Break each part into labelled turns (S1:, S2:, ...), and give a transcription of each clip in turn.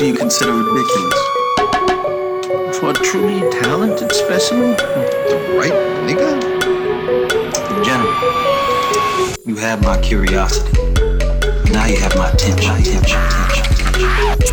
S1: do you consider ridiculous? For a truly talented specimen? The right nigga? General, you have my curiosity. Now you have my attention. attention, attention, attention.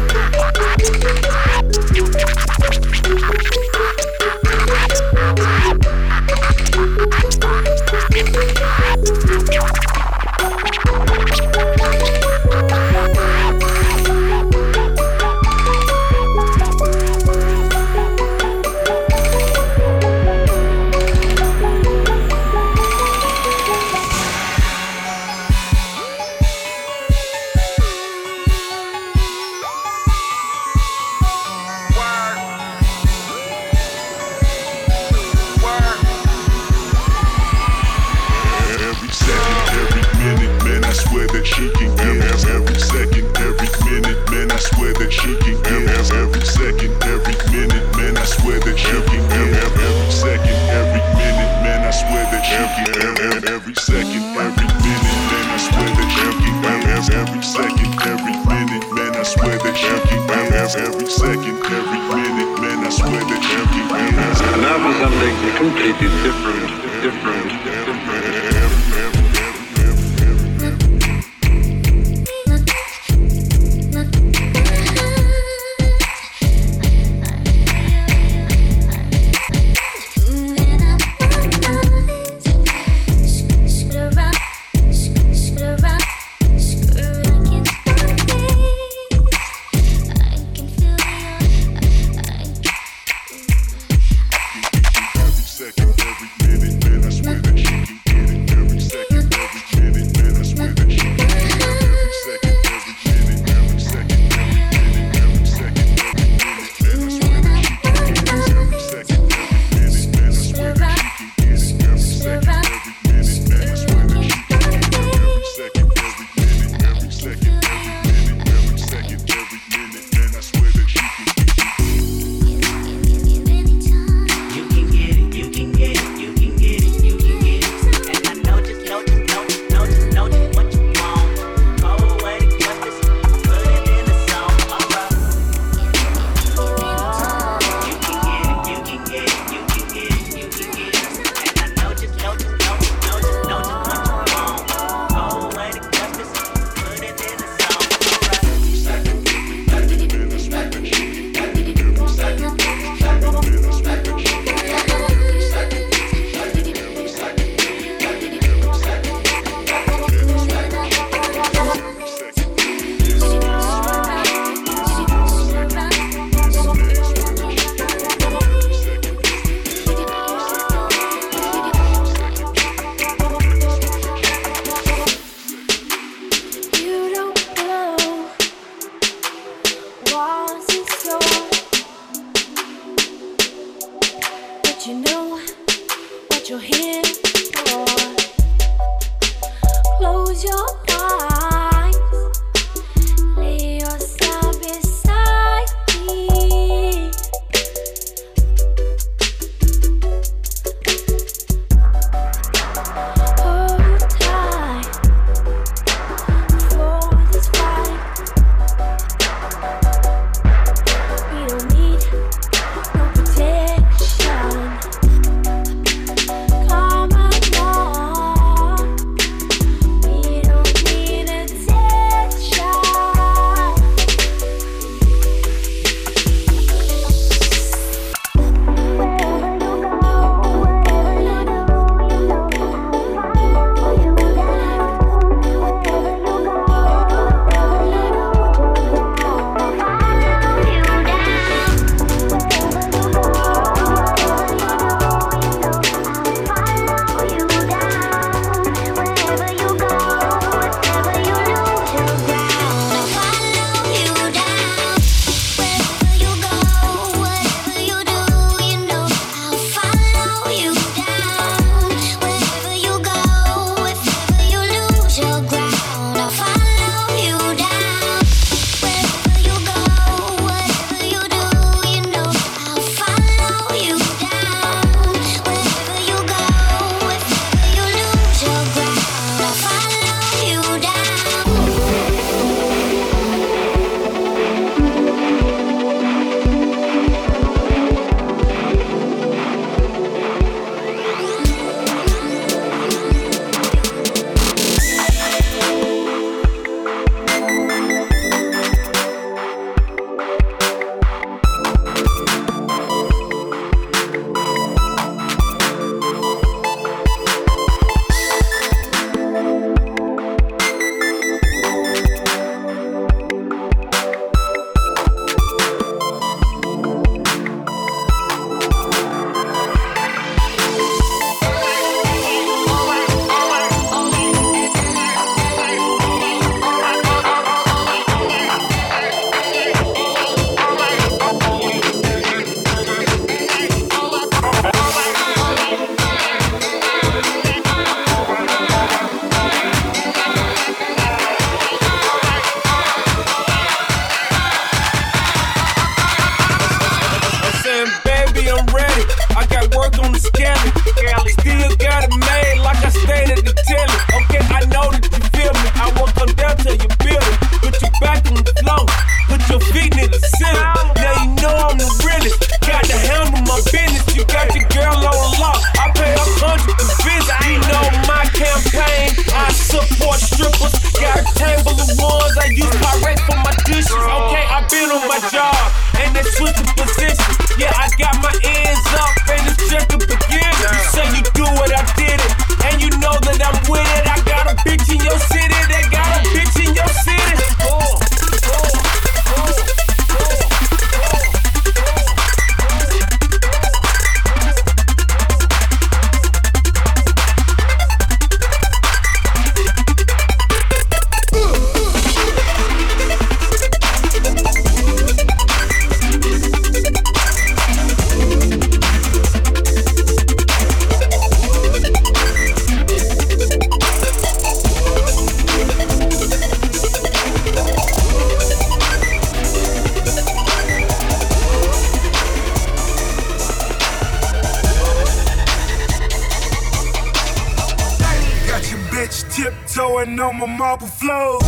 S2: Tiptoeing on my marble floor.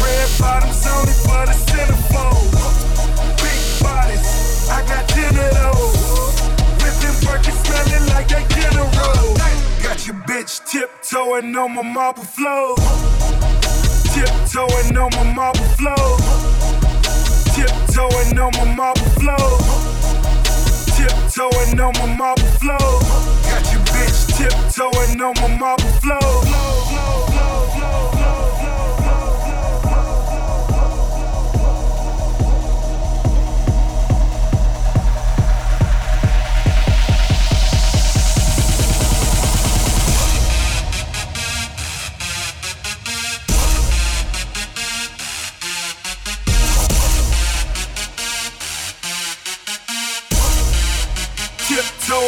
S2: Red bottoms only for the centerfold. Big bodies, I got ten of those. Whipping Birkin smelling like a general. Got your bitch tiptoeing on my marble floor. Tiptoeing on my marble floor. Tiptoeing on my marble floor. Tiptoeing on my marble floor. Got your bitch tiptoeing on my marble floor.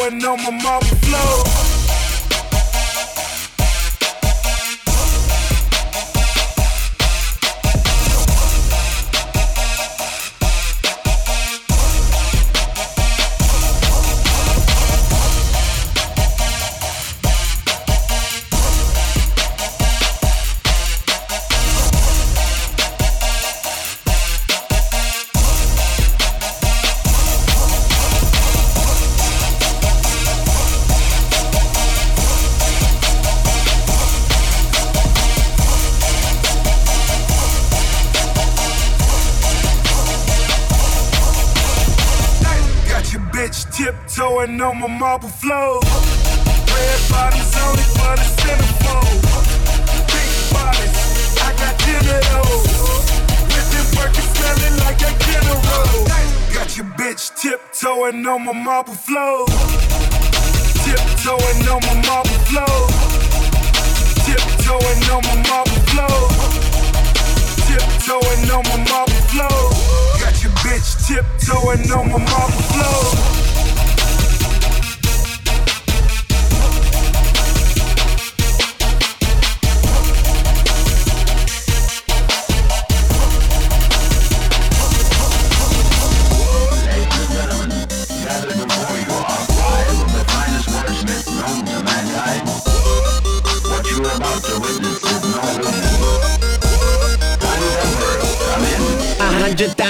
S2: Tiptoeing on my marble floor. Bitch tiptoeing on my marble floor. Red bottoms only for the centerfold. Big bodies, I got ten of those. Whipping Birkin smelling like a general. Got your bitch tiptoeing on my marble floor. Tiptoeing on my marble floor. Tiptoeing on my marble floor. Tiptoeing on my marble floor. Got your bitch tiptoeing on my marble floor.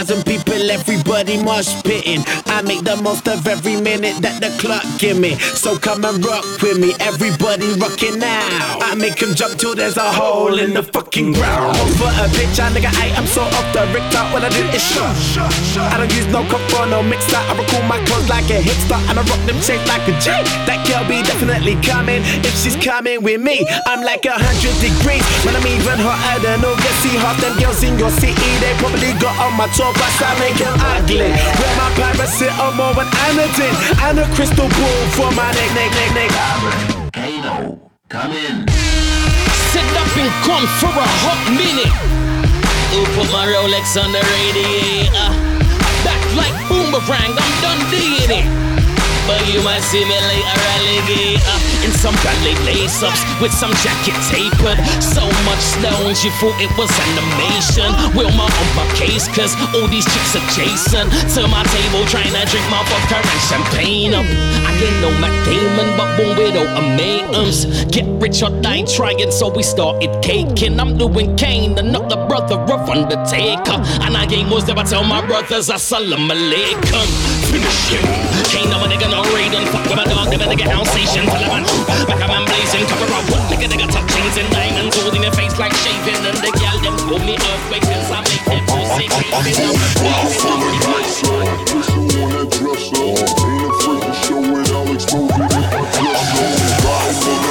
S3: People, everybody mosh pitting. I make the most of every minute that the clock give me. So come and rock with me, everybody rocking now. I make 'em jump till there's a hole in the fucking ground. For a bitch, I nigga, I am so off the rick top. What I do is shot. I don't use no cup or no mixer. I recall my clothes like a hipster and I rock them shaped like a J. That girl be definitely coming if she's coming with me. I'm like a hundred degrees when I'm even hotter than August. See half them girls in your city, they probably got on my tour bus. I make it ugly. Wear my paracetamol and Anadin and a crystal ball for my neck, neck, neck, neck.
S4: Kano, come in.
S5: Sit up and come for a hot minute. Who put my Rolex on the radiator? Back like boomerang, I'm done doing it. But you might see me later alligator Some ballet lace-ups with some jacket tapered. So much stones you thought it was animation. Wilma on my case cause all these chicks are adjacent To my table trying to drink my vodka and champagne. Up I ain't no Matt Damon but born with ultimatums Get rich or die trying so we started caking. I'm doing Kane and not the brother of Undertaker. And I ain't was never tell my brothers Assalamu alaikum. Finish him. Ain't no nigga no raid and fuck with my dog Never nigga Alsatian Tell a man Back man blazing. Cover up what nigga nigga touch chains and diamonds. Holding your face like shaving. And the gal them call me earthquake Since I make them pussy crazy
S6: I'm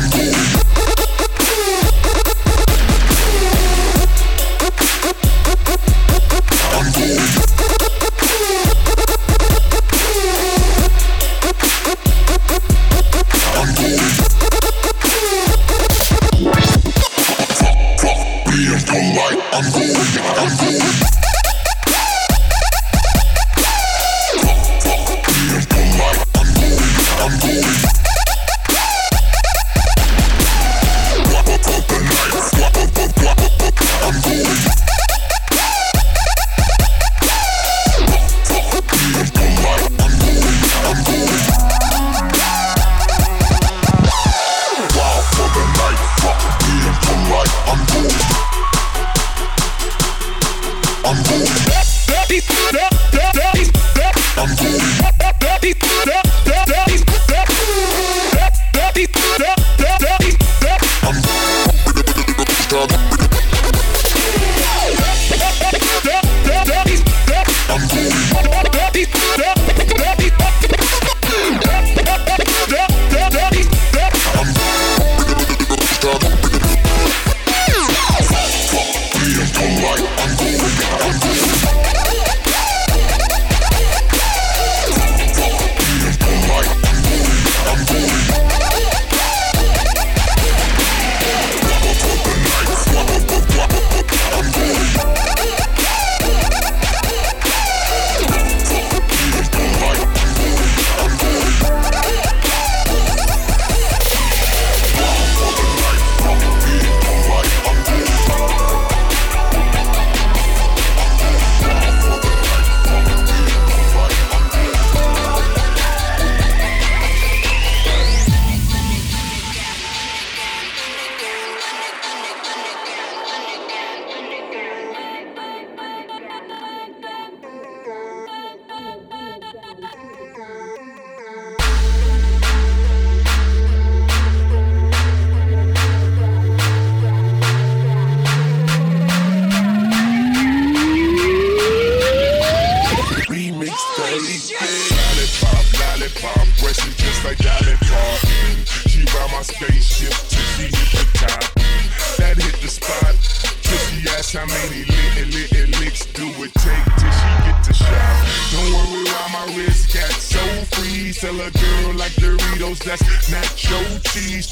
S6: like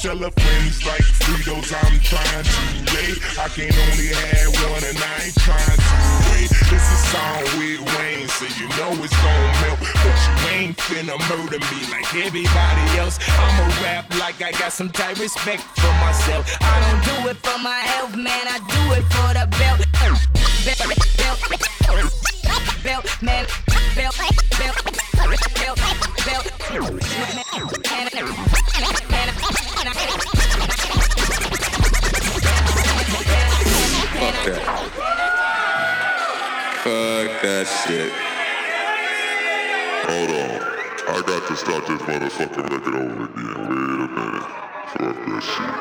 S7: her friends like Fritos, I'm trying to wait. I can't only have one and I ain't trying to wait. This is song with Wayne, so you know it's gon' melt. But you ain't finna murder me like everybody else. I'ma rap like I got some tight respect for myself.
S8: I don't do it for my health, man. I do it for the belt. Belt, belt, belt, belt man. Belt, belt, belt, belt. Fuck
S9: that. Fuck that shit.
S10: Hold on. I got to start this motherfucking record over again. Wait a minute. Fuck that shit.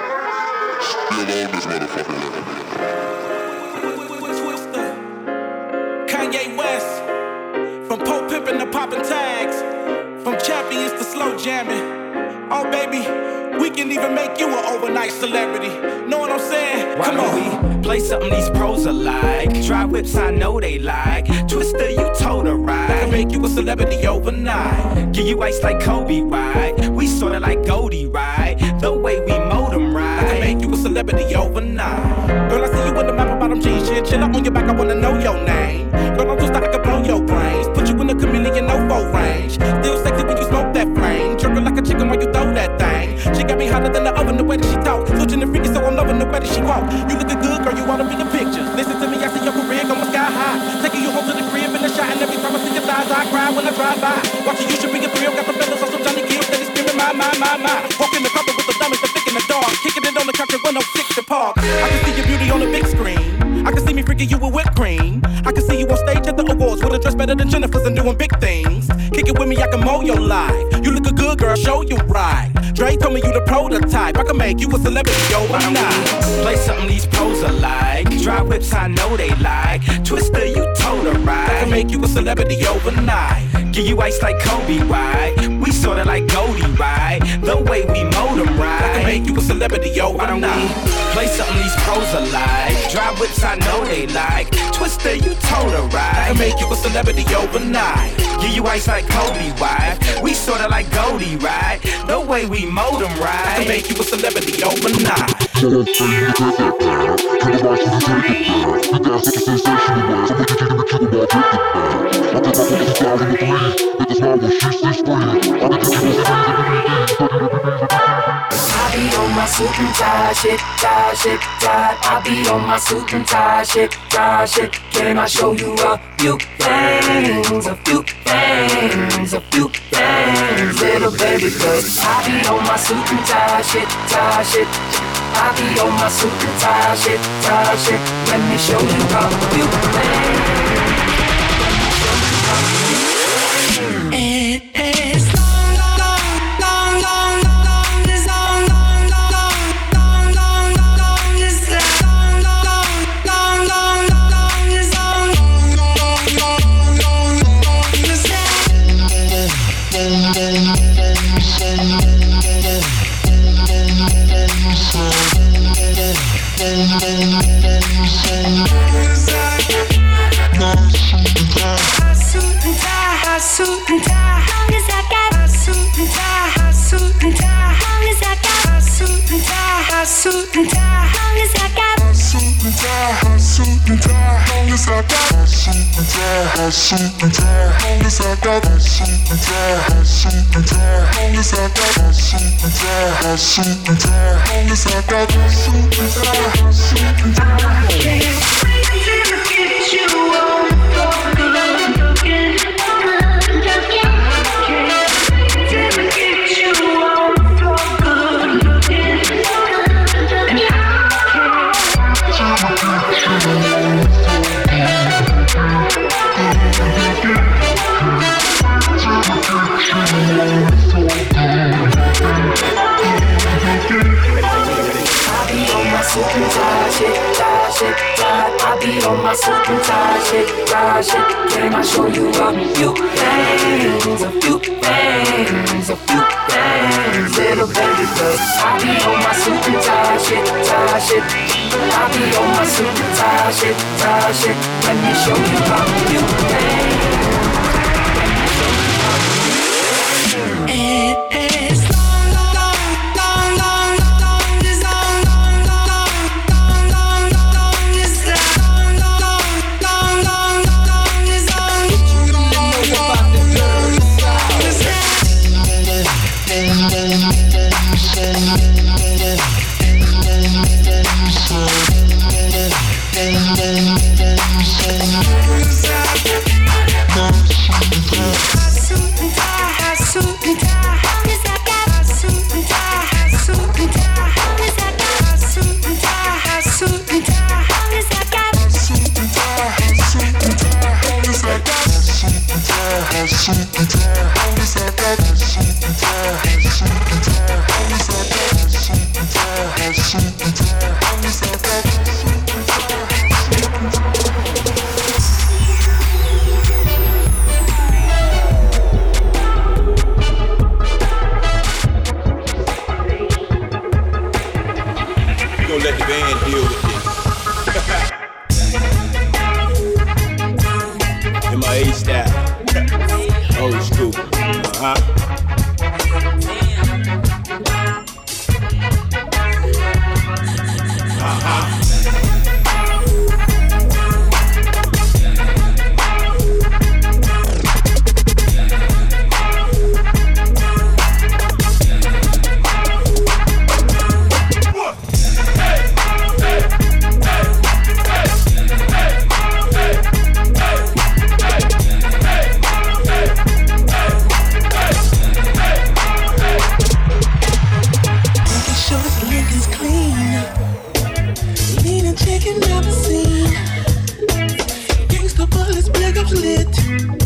S10: Still on this motherfucking record.
S11: Kanye West, from Pope Pimpin' to poppin' tags, from champions to slow jamming. Oh baby, we can even make you an overnight celebrity. Know what I'm saying? Why Come
S12: on. we play something these pros alike? Dry whips, I know they like. Twista, you told I can
S11: make you a celebrity overnight.
S12: Give you ice like Kobe, right? We sorta like Goldie, right? The way we mold 'em I can right. make
S11: you a celebrity overnight. Girl, I see you in the map about them jeans, chinchilla on your back. I wanna know your name. Cream. I can see you on stage at the awards with a dress better than Jennifer's and doing big things. Kick it with me, I can mow your life. You look a good girl, show you right. Dre told me you the prototype. I can make you a celebrity overnight.
S12: play something these pros are like. Dry whips, I know they like. Twista, you told I can
S11: make you a celebrity overnight.
S12: Give you ice like Kobe, right? We sorta like Goldie, right? The way we I can make
S11: you a celebrity yo, Why don't
S12: play something these pros alike? Drive whips, I know they like. Twista, you told I ride. can
S11: make you a celebrity overnight.
S12: Give you ice like Kobe, wife. We sorta like Goldie, right? The way we mold 'em I can right. make
S11: you a celebrity overnight. I
S13: be on my suit and tie shit, tie shit, tie. I be on my suit and tie shit, tie shit. Can I show you a few things, a few things, a few things, little baby? Cause I be on my suit and tie shit, tie shit. I be on my super tie shit, tie shit. Let me show you a few things. It Let me
S14: taking up a scene. Gangsta bullets, big ups lit.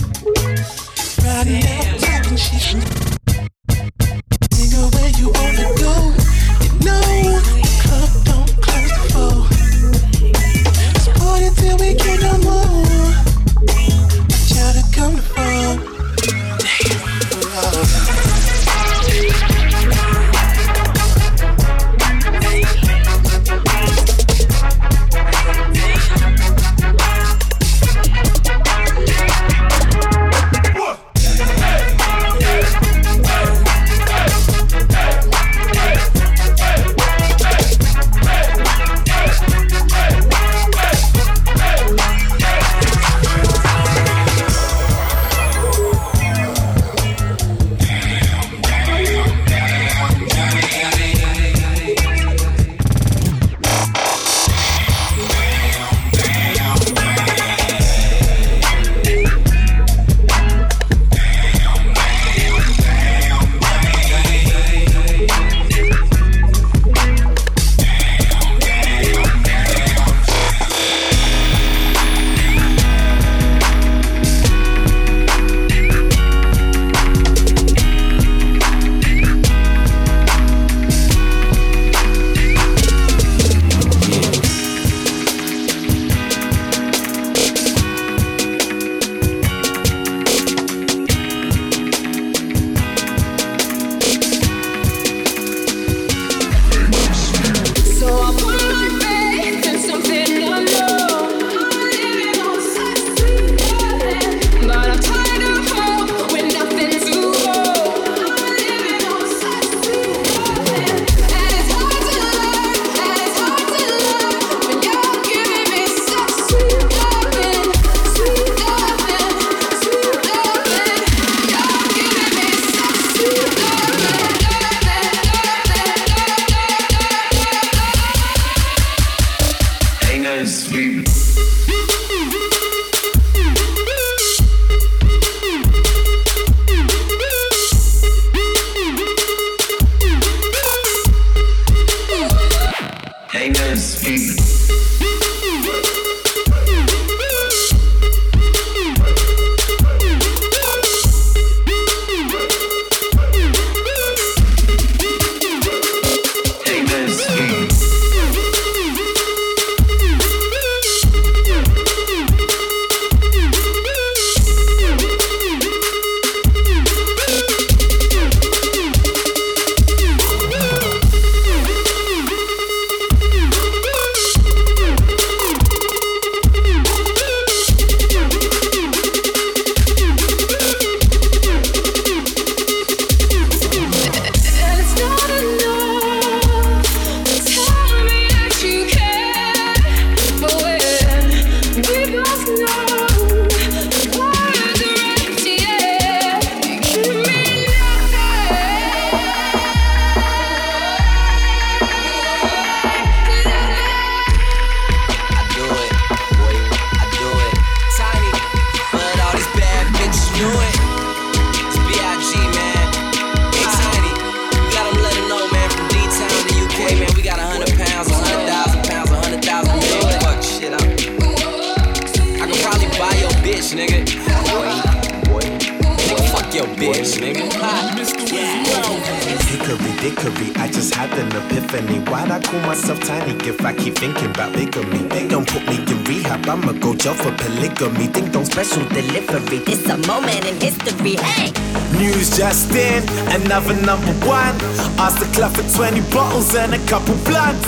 S3: Dickory, I just had an epiphany. Why'd I call myself tiny if I keep thinking about bigamy? They don't put me in rehab, I'ma go jail for polygamy. Think don't special delivery. This a moment in history. Hey! News just in, another number one. Asked the club for 20 bottles and a couple blunts.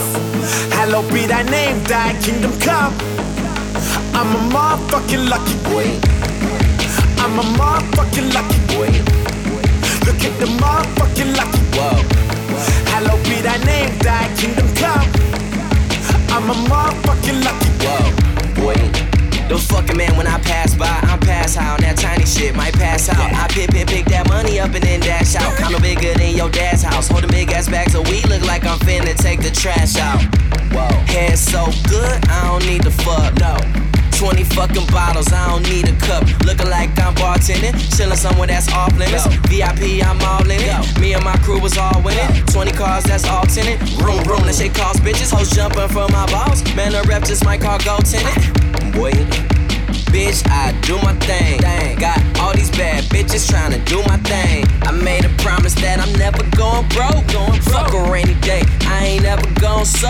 S3: Hello, be thy name, thy kingdom come. I'm a motherfucking lucky boy. I'm a motherfucking lucky boy. Look at the motherfucking lucky
S15: whoa.
S3: Hello, be thy name, thy kingdom come. I'm a motherfucking lucky.
S15: Boy. Those fucking man when I pass by, I'm pass out on that tiny shit, might pass out. I pick, pick, pick that money up and then dash out. Kinda bigger than your dad's house. Holding big ass bags of weed, look like I'm finna take the trash out. Whoa, head so good, I don't need the fuck, no. 20 fucking bottles, I don't need a cup. Looking like I'm bartending, chilling somewhere that's off limits. VIP, I'm all in it. Me and my crew was all winning. 20 cars, that's all tenant. Room, room, that shit cost bitches. Hoes jumping from my balls. Man, the rep just might call go tenant. Boy, bitch, I do my thing. Dang. Got all these bad bitches trying to do my thing. I made a promise that I'm never going broke. Going Fuck a rainy day, I ain't ever going so.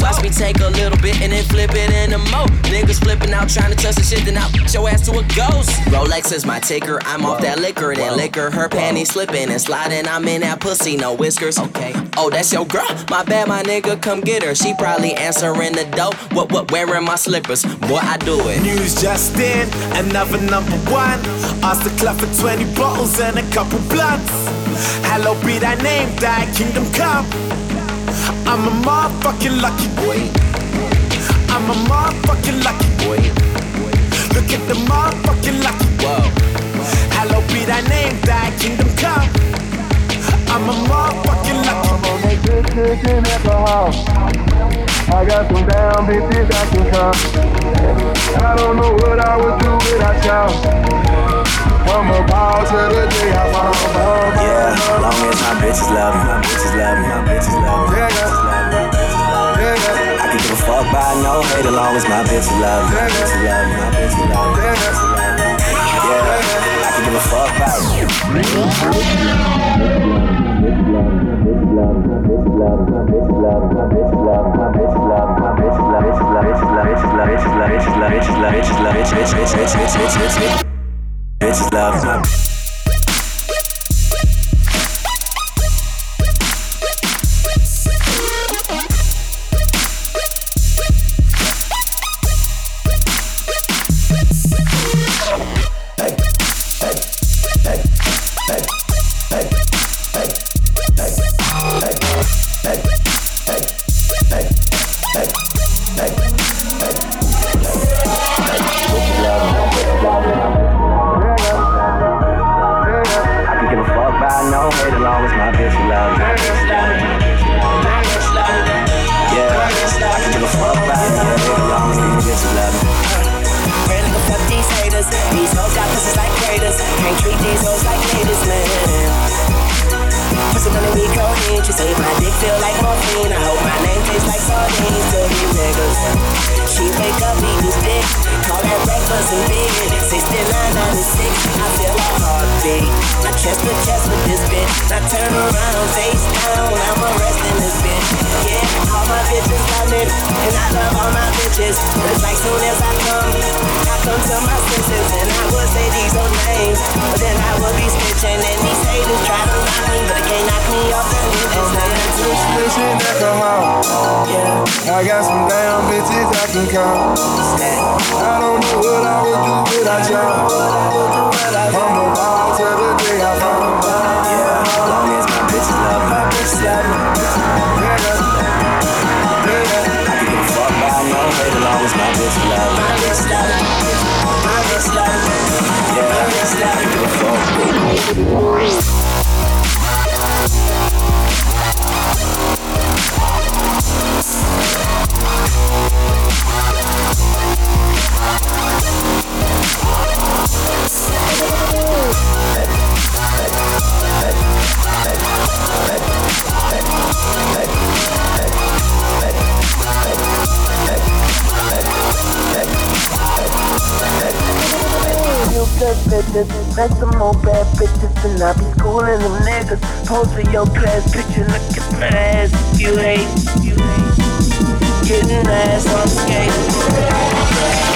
S15: Watch me take a little bit and then flip it in the mo. Niggas flipping out trying to touch the shit, then I'll put your ass to a ghost. Rolex is my ticker, I'm off that liquor, then liquor. Her panties slipping and sliding, I'm in that pussy, no whiskers. Okay. Oh, that's your girl? My bad, my nigga, come get her. She probably answering the door. What, what, wearing my slippers? Boy, I do it.
S3: News just in, another number one. Asked the club for 20 bottles and a couple blunts. Hello, be thy name, thy kingdom come. I'm a motherfucking lucky boy. I'm a motherfucking lucky boy. Look at the motherfucking lucky
S15: whoa.
S3: Hello, be thy name, thy kingdom come. I'm a motherfucking lucky boy.
S2: I got some damn bitches that can come. I don't know what I would do without y'all. From a ball to the day I fall. Yeah, long
S16: as my bitches love me, my bitches love me, my bitches love me. Yeah,
S2: yeah.
S16: I can give a fuck by no hate as long as my bitches love me, my bitches love me, my bitches love me. Yeah, I can give a fuck by. Bitches love
S17: She make up me in this. All that breakfast in bed, 6996. I feel a heartbeat. Now chest to chest with this bitch. I turn around, face down. I'm arresting this bitch. Yeah, all my bitches love it, and I love all my bitches. It's like soon as I come, I come to my senses, and I would say these old names, but then I would be snitching, and these haters try to lie but they can't knock me off the lid. It's not a situation
S2: alcohol.
S17: Yeah,
S2: I got some damn bitches I can call.
S17: Snap
S2: don't know what I would do without.
S17: From the
S2: to the day I found
S16: long as my bitch my
S17: bitch. My bitch my bitch my
S16: bitch my bitch. We'll be right back.
S17: Like some bad bitches and I be schooling them niggas. Pose for your class, picture look at my ass. You you hate. Getting ass on skating.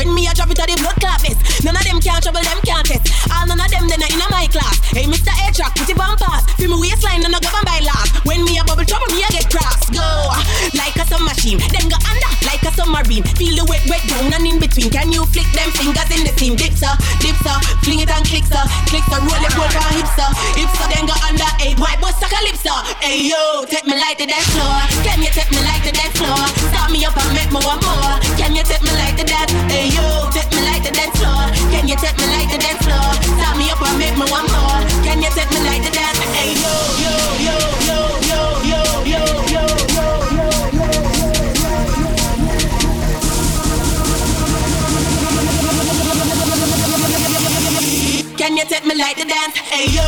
S18: When me a drop it at the blood clappers, none of them can't trouble them countess. All none of them then are in my class. Hey, Mr. A track, put it on pass. Feel me waistline, none of govern by last. When me a bubble trouble, me a get cross. Go like a submachine, then go under like a submarine. Feel the wet, wet down and in between. Can you flick them fingers in the seam? Dipsa, dipsa, fling it and click sir, click clicksa, roll it over hipsa, hipsa. Then go under eight, white boy sucker lipsa. Hey yo, take me like the dance floor. Can you take me like the dance floor? Start me up and make me one more. Can you take me set me like the dance. Hey yo.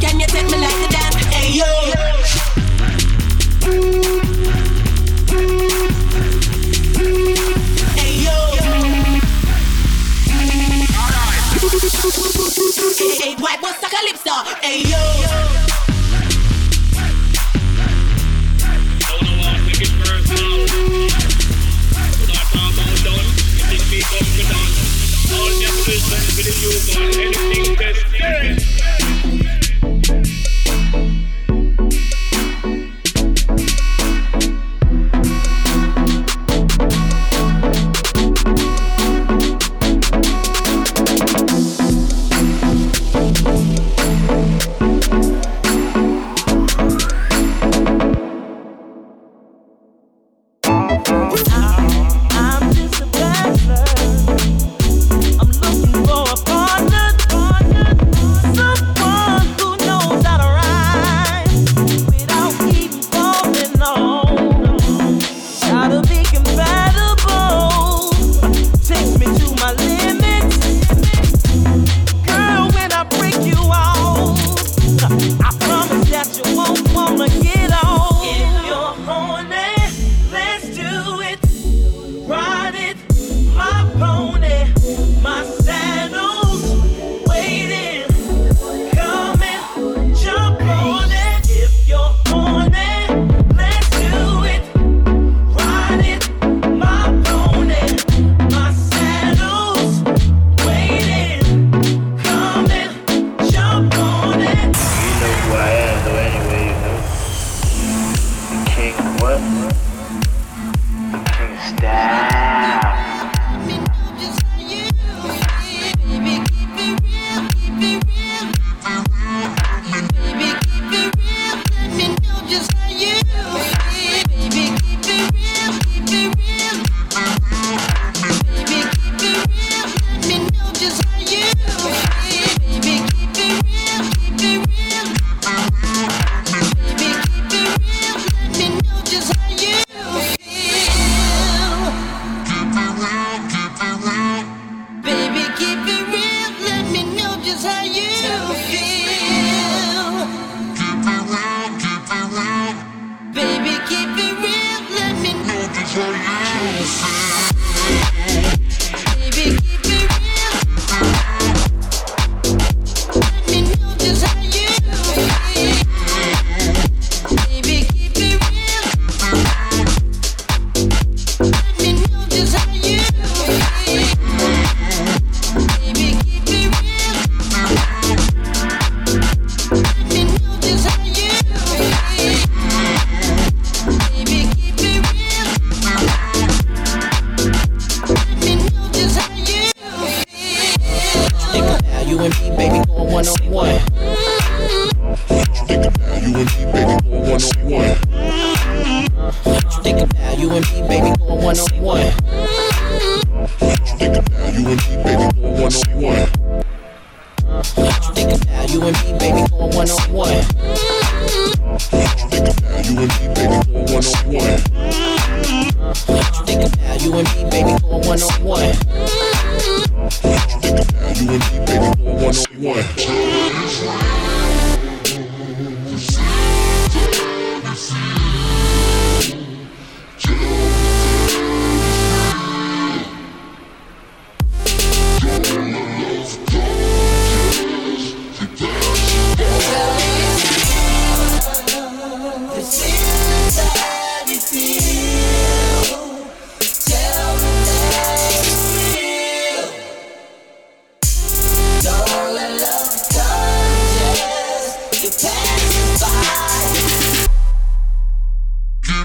S18: Can you take me like the dance? Hey yo. Hey yo. Hey. Hey yo.